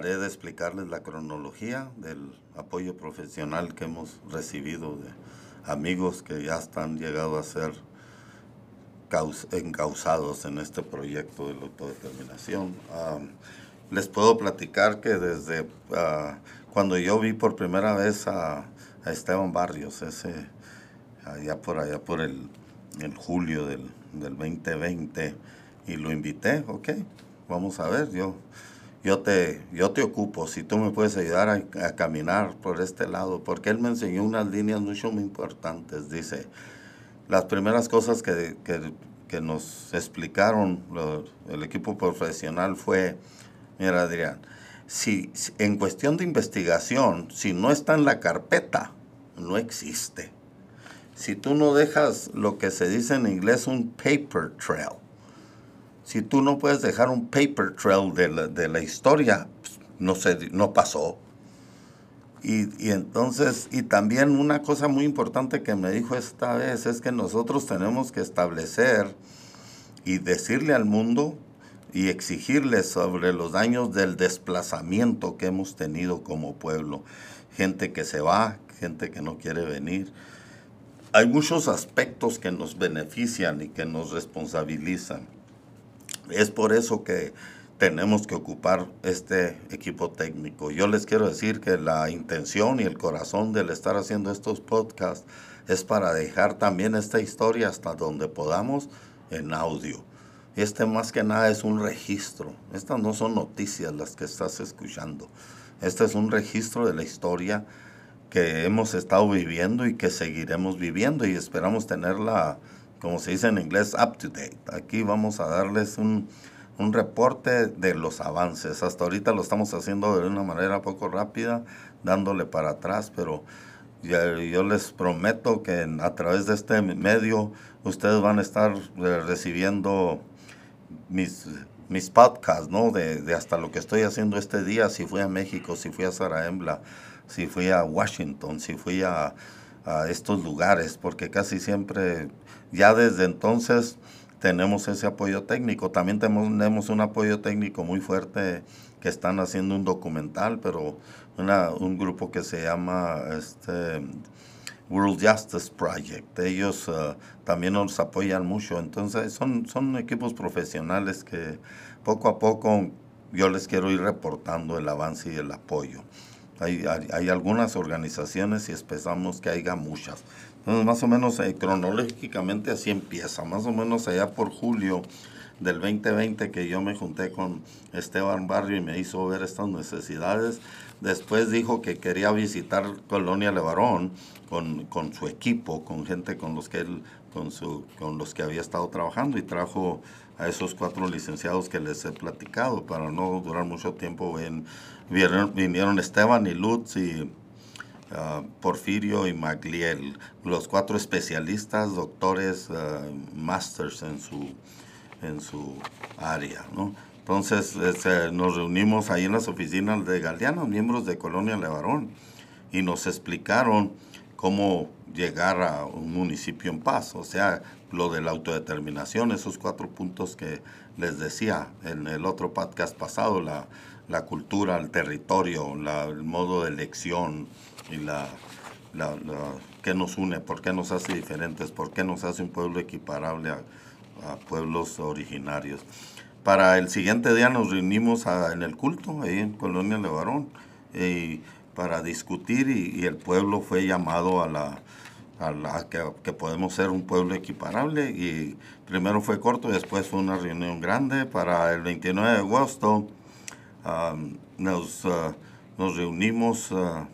trataré de explicarles la cronología del apoyo profesional que hemos recibido de amigos que ya están llegado a ser encausados en este proyecto de la autodeterminación. les puedo platicar que desde ah, cuando yo vi por primera vez a, Esteban Barrios, ese allá por allá por el, julio del, del 2020, y lo invité, ok, vamos a ver, yo, yo, te, yo te ocupo, si tú me puedes ayudar a, caminar por este lado, porque él me enseñó unas líneas mucho muy importantes, dice, las primeras cosas que, que, nos explicaron el equipo profesional fue, mira Adrián, si, en cuestión de investigación, si no está en la carpeta, no existe. Si tú no dejas lo que se dice en inglés un paper trail, si tú no puedes dejar un paper trail de la, de la historia, pues, no, se, no pasó. Y, y, entonces, y también una cosa muy importante que me dijo esta vez es que nosotros tenemos que establecer y decirle al mundo y exigirle sobre los daños del desplazamiento que hemos tenido como pueblo. Gente que se va, gente que no quiere venir. Hay muchos aspectos que nos benefician y que nos responsabilizan. Es por eso que tenemos que ocupar este equipo técnico. Yo les quiero decir que la intención y el corazón del estar haciendo estos podcasts es para dejar también esta historia hasta donde podamos en audio. Este más que nada es un registro. Estas no son noticias las que estás escuchando. Este es un registro de la historia que hemos estado viviendo y que seguiremos viviendo y esperamos tenerla como se dice en inglés, up to date. Aquí vamos a darles un, reporte de los avances. Hasta ahorita lo estamos haciendo de una manera poco rápida, dándole para atrás, pero yo les prometo que a través de este medio ustedes van a estar eh, recibiendo mis, mis podcasts, ¿no? De, de, hasta lo que estoy haciendo este día, si fui a México, si fui a Saraembla, si fui a Washington, si fui a, a estos lugares, porque casi siempre ya desde entonces tenemos ese apoyo técnico. También tenemos, un apoyo técnico muy fuerte que están haciendo un documental, pero un grupo que se llama este, World Justice Project. Ellos uh, también nos apoyan mucho. Entonces son, son equipos profesionales que poco a poco yo les quiero ir reportando el avance y el apoyo. Hay, hay, algunas organizaciones y esperamos que haya muchas. Entonces, más o menos eh, cronológicamente así empieza. Más o menos allá por julio del 2020 que yo me junté con Esteban Barrio y me hizo ver estas necesidades. Después dijo que quería visitar Colonia Levarón con, con su equipo, con gente con los que él, con, su, con los que había estado trabajando y trajo a esos cuatro licenciados que les he platicado para no durar mucho tiempo. En, vinieron, Esteban y Lutz y ah, Porfirio y Magliel, los cuatro especialistas, doctores, uh, masters en su, en su área. ¿no? Entonces este, nos reunimos ahí en las oficinas de Galeano, miembros de Colonia Levarón, y nos explicaron cómo llegar a un municipio en paz, o sea, lo de la autodeterminación, esos cuatro puntos que les decía en el otro podcast pasado, la, la cultura, el territorio, el modo de elección y la, la, qué nos une, por qué nos hace diferentes, por qué nos hace un pueblo equiparable a, pueblos originarios. Para el siguiente día nos reunimos en el culto, ahí en Colonia Levarón, y para discutir y el pueblo fue llamado a la a que, podemos ser un pueblo equiparable y primero fue corto y después fue una reunión grande para el 29 de agosto nos, uh, nos reunimos uh,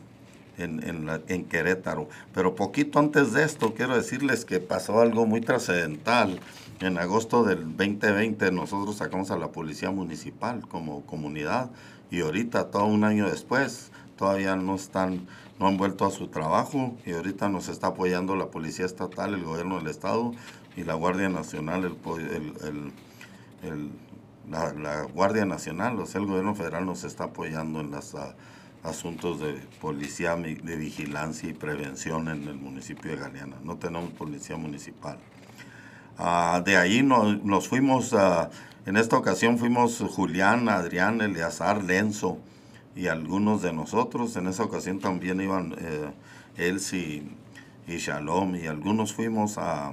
en, en, en, Querétaro. Pero poquito antes de esto quiero decirles que pasó algo muy trascendental. En agosto del 2020 nosotros sacamos a la policía municipal como comunidad. Y ahorita todo un año después todavía no están no han vuelto a su trabajo. Y ahorita nos está apoyando la Policía Estatal, el Gobierno del Estado y la Guardia Nacional, el, la, Guardia Nacional, o sea, el Gobierno Federal nos está apoyando en los asuntos de policía, de vigilancia y prevención en el municipio de Galeana. No tenemos policía municipal. Ah, de ahí nos fuimos En esta ocasión fuimos Julián, Adrián, Eleazar, Lenzo y algunos de nosotros. En esa ocasión también iban eh, Elsie y Shalom y algunos fuimos a,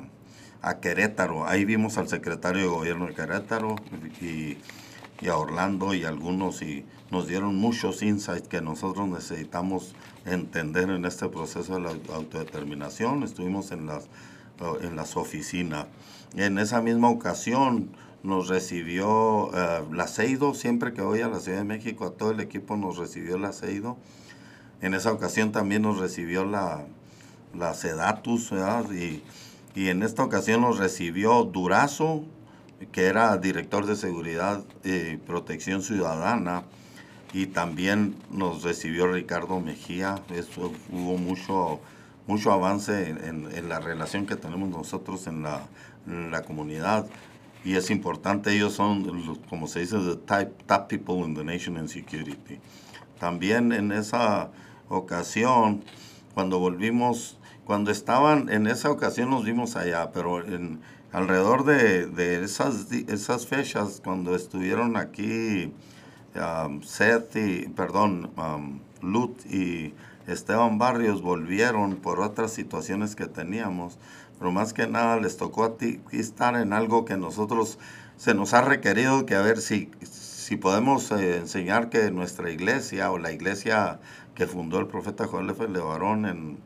a, Querétaro. Ahí vimos al secretario de gobierno de Querétaro y, y, a Orlando y algunos y nos dieron muchos insights que nosotros necesitamos entender en este proceso de la autodeterminación. Estuvimos en las, en las oficinas. En esa misma ocasión nos recibió uh, la CEIDO, siempre que voy a la Ciudad de México, a todo el equipo nos recibió la CEIDO. En esa ocasión también nos recibió la, la SEDATUS, Y, y, en esta ocasión nos recibió Durazo, que era director de Seguridad y Protección Ciudadana, y también nos recibió Ricardo Mejía. Eso, hubo mucho, mucho avance en, en, la relación que tenemos nosotros en la, en la comunidad y es importante, ellos son, como se dice, the type, top people in the nation in security. También en esa ocasión, cuando volvimos, cuando estaban, en esa ocasión nos vimos allá, pero en, alrededor de, de esas, esas fechas, cuando estuvieron aquí um, Seth y, perdón, um, Lut y Esteban Barrios volvieron por otras situaciones que teníamos pero más que nada les tocó a ti estar en algo que nosotros se nos ha requerido que a ver si, si podemos eh, enseñar que nuestra iglesia o la iglesia que fundó el profeta Joel F. Levarón en,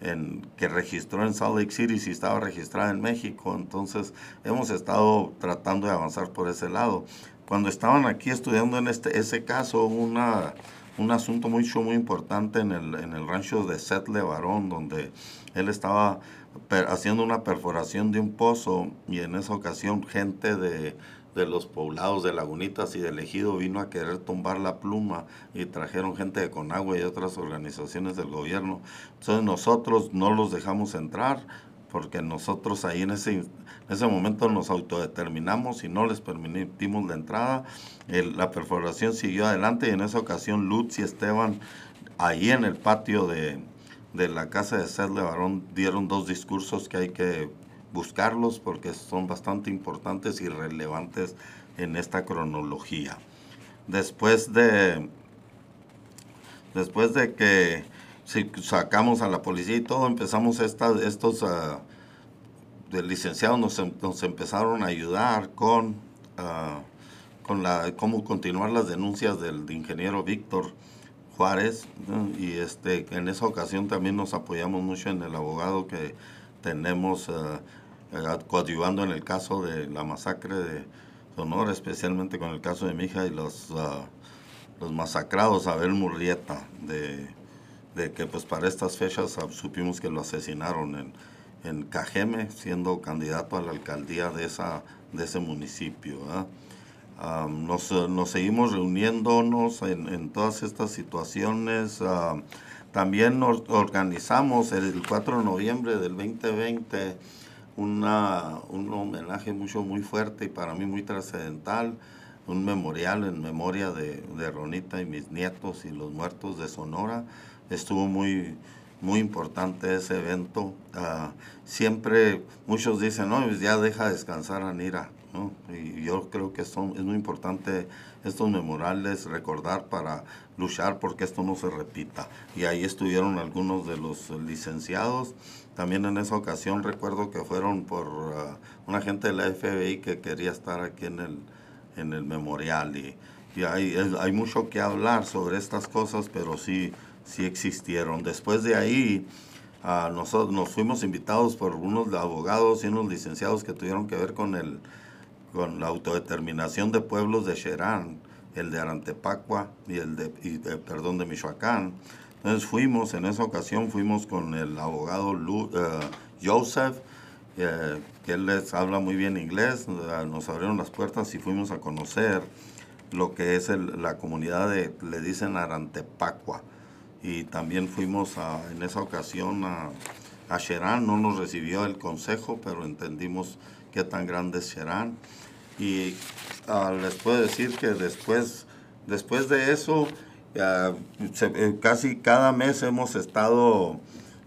en, que registró en Salt Lake City si estaba registrada en México. Entonces hemos estado tratando de avanzar por ese lado. Cuando estaban aquí estudiando en este, ese caso, una, un asunto mucho, muy importante en el, en el rancho de Seth Levarón, donde él estaba haciendo una perforación de un pozo y en esa ocasión gente de, de los poblados de Lagunitas y del Ejido vino a querer tumbar la pluma y trajeron gente de Conagua y otras organizaciones del gobierno. Entonces nosotros no los dejamos entrar porque nosotros ahí en ese, en ese momento nos autodeterminamos y no les permitimos la entrada. la perforación siguió adelante y en esa ocasión Lutz y Esteban ahí en el patio de, de la casa de Seth Levarón dieron dos discursos que hay que buscarlos porque son bastante importantes y relevantes en esta cronología. Después de, después de que sacamos a la policía y todo, empezamos esta, estos uh, licenciados nos, em, nos, empezaron a ayudar con, uh, con la, cómo continuar las denuncias del ingeniero Víctor Juárez y este en esa ocasión también nos apoyamos mucho en el abogado que tenemos uh, coadyuvando en el caso de la masacre de Sonora, especialmente con el caso de mi hija y los, uh, los masacrados Abel Murrieta, de, de, que pues para estas fechas supimos que lo asesinaron en, en Cajeme, siendo candidato a la alcaldía de, esa, de ese municipio nos, nos, seguimos reuniéndonos en, en, todas estas situaciones. también nos organizamos el 4 de noviembre del 2020 una, un homenaje mucho muy fuerte y para mí muy trascendental, un memorial en memoria de, de, Ronita y mis nietos y los muertos de Sonora. Estuvo muy, muy importante ese evento. Uh, siempre muchos dicen, no, pues ya deja descansar a Nira. Y yo creo que son, es muy importante estos memoriales recordar para luchar porque esto no se repita. Y ahí estuvieron algunos de los licenciados. También en esa ocasión recuerdo que fueron por uh, una gente de la FBI que quería estar aquí en el, en el memorial. Y, y hay, hay mucho que hablar sobre estas cosas, pero sí, sí existieron. Después de ahí... Uh, nosotros nos fuimos invitados por unos abogados y unos licenciados que tuvieron que ver con el, con la autodeterminación de pueblos de Cherán, el de Arantepacua y el de, perdón, de Michoacán. Entonces fuimos, en esa ocasión fuimos con el abogado eh, Joseph, eh, que él les habla muy bien inglés, eh, nos abrieron las puertas y fuimos a conocer lo que es la comunidad de, le dicen Arantepacua. Y también fuimos a, en esa ocasión a, a Cherán, no nos recibió el consejo, pero entendimos qué tan grande es Cherán. Y uh, les puedo decir que después, después de eso, eh, casi cada mes hemos estado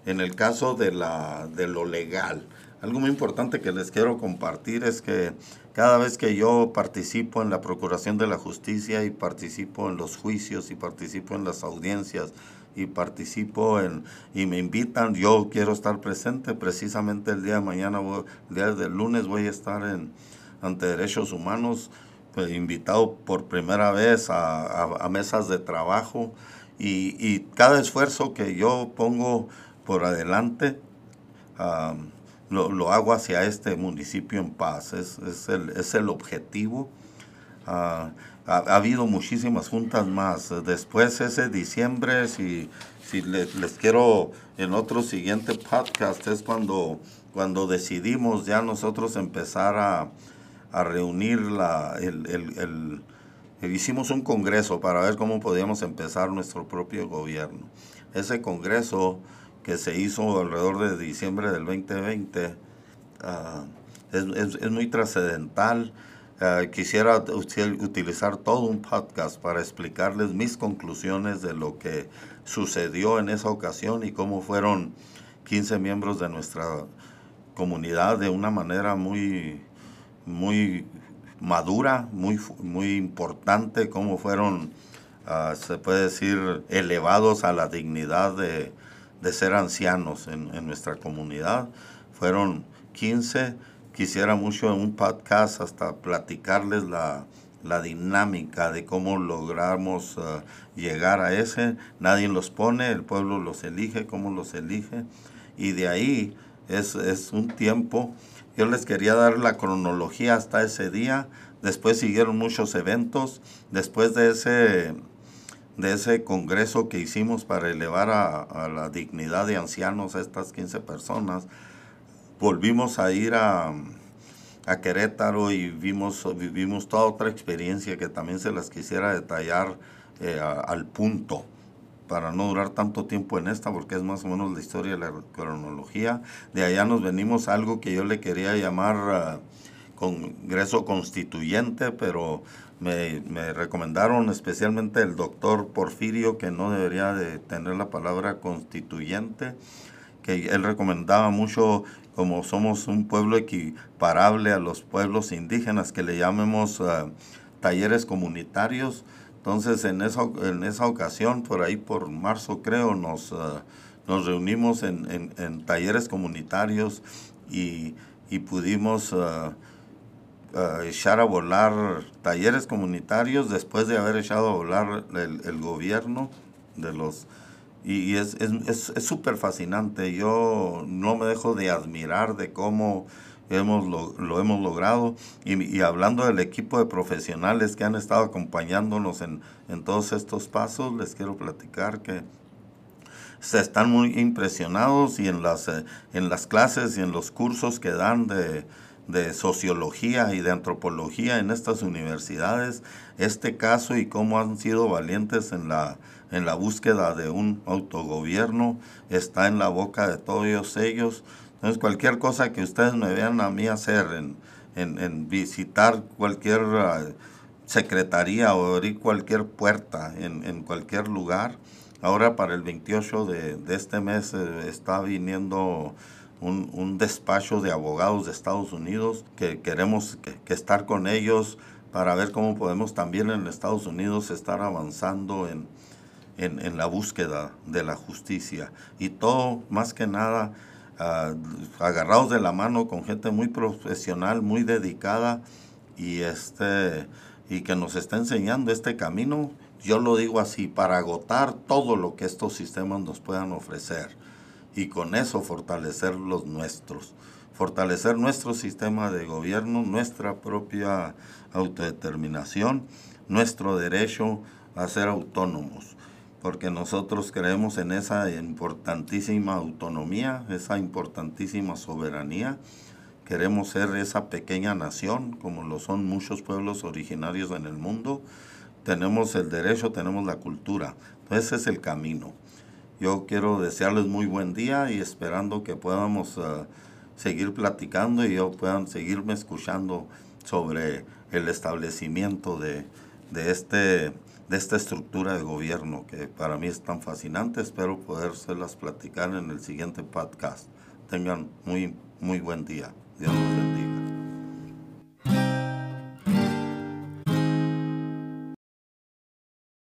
en el caso de, la, de lo legal. algo muy importante que les quiero compartir es que cada vez que yo participo en la procuración de la justicia y participo en los juicios y participo en las audiencias y participo en y me invitan, yo quiero estar presente precisamente el día de mañana, el día del lunes voy a estar en ante derechos humanos pues, invitado por primera vez a, mesas de trabajo y, cada esfuerzo que yo pongo por adelante lo, hago hacia este municipio en paz, es, es, el, es el, objetivo. Ah, ha, habido muchísimas juntas más. Después ese diciembre, si, si les, quiero en otro siguiente podcast, es cuando, cuando decidimos ya nosotros empezar a, a reunir la, el, el, el, hicimos un congreso para ver cómo podíamos empezar nuestro propio gobierno. Ese congreso que se hizo alrededor de diciembre del 2020 ah, es, es, es, muy trascendental. Ah, quisiera utilizar todo un podcast para explicarles mis conclusiones de lo que sucedió en esa ocasión y cómo fueron 15 miembros de nuestra comunidad de una manera muy muy madura, muy, muy importante, cómo fueron, ah, se puede decir, elevados a la dignidad de, ser ancianos en, nuestra comunidad. Fueron 15, quisiera mucho en un podcast hasta platicarles la, dinámica de cómo logramos ah, llegar a ese. Nadie los pone, el pueblo los elige, cómo los elige. Y de ahí es, es un tiempo yo les quería dar la cronología hasta ese día. Después siguieron muchos eventos. Después de ese, de ese congreso que hicimos para elevar a, la dignidad de ancianos a estas 15 personas, volvimos a ir a, Querétaro y vimos, vivimos toda otra experiencia que también se las quisiera detallar eh, al punto para no durar tanto tiempo en esta, porque es más o menos la historia de la cronología. De allá nos venimos a algo que yo le quería llamar ah, Congreso Constituyente, pero me, me, recomendaron especialmente el doctor Porfirio que no debería de tener la palabra constituyente, que él recomendaba mucho como somos un pueblo equiparable a los pueblos indígenas, que le llamemos ah, talleres comunitarios entonces, en esa, en esa ocasión, por ahí por marzo creo, nos, ah, nos reunimos en, en, talleres comunitarios y, y pudimos uh, echar a volar talleres comunitarios después de haber echado a volar el, el gobierno de los... Y, es súper es, es, fascinante. Yo no me dejo de admirar de cómo hemos lo, hemos logrado. Y, hablando del equipo de profesionales que han estado acompañándonos en, todos estos pasos, les quiero platicar que se están muy impresionados y en las, eh, en las clases y en los cursos que dan de, de sociología y de antropología en estas universidades, este caso y cómo han sido valientes en la, en la búsqueda de un autogobierno está en la boca de todos ellos. Entonces, cualquier cosa que ustedes me vean a mí hacer, en, visitar cualquier ah, secretaría o abrir cualquier puerta en, cualquier lugar, ahora para el 28 de, este mes eh, está viniendo un, despacho de abogados de Estados Unidos que queremos que, estar con ellos para ver cómo podemos también en Estados Unidos estar avanzando en, en la búsqueda de la justicia. Y todo, más que nada, agarrados de la mano con gente muy profesional, muy dedicada y, este, y que nos está enseñando este camino, yo lo digo así, para agotar todo lo que estos sistemas nos puedan ofrecer y con eso fortalecer los nuestros, fortalecer nuestro sistema de gobierno, nuestra propia autodeterminación, nuestro derecho a ser autónomos porque nosotros creemos en esa importantísima autonomía, esa importantísima soberanía. Queremos ser esa pequeña nación, como lo son muchos pueblos originarios en el mundo. Tenemos el derecho, tenemos la cultura. Ese es el camino. Yo quiero desearles muy buen día y esperando que podamos uh, seguir platicando y yo puedan seguirme escuchando sobre el establecimiento de, de este de esta estructura de gobierno que para mí es tan fascinante. Espero podérselas platicar en el siguiente podcast. tengan muy, muy buen día.